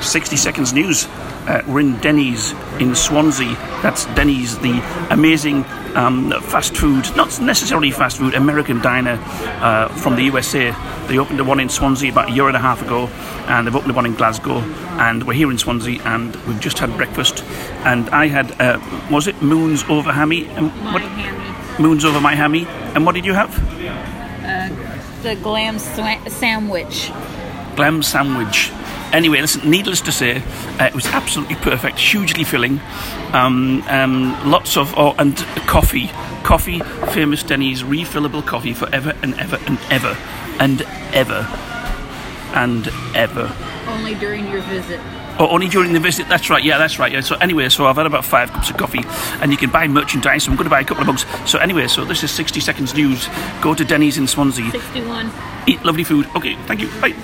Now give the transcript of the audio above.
60 Seconds News. Uh, we're in Denny's in Swansea. That's Denny's, the amazing um, fast food, not necessarily fast food, American diner uh, from the USA. They opened the one in Swansea about a year and a half ago, and they've opened the one in Glasgow. And we're here in Swansea, and we've just had breakfast. And I had, uh, was it Moons over Hammy? And My hammy. Moons over my Hammy. And what did you have? The glam sandwich. Glam sandwich. Anyway, listen, needless to say, uh, it was absolutely perfect, hugely filling. Um, um, lots of, oh, and coffee. Coffee, famous Denny's refillable coffee forever and ever and ever and ever and ever. Only during your visit. Oh, only during the visit. That's right. Yeah, that's right. Yeah. So anyway, so I've had about five cups of coffee, and you can buy merchandise. So I'm going to buy a couple of mugs. So anyway, so this is 60 seconds news. Go to Denny's in Swansea. 61. Eat lovely food. Okay. Thank you. Bye.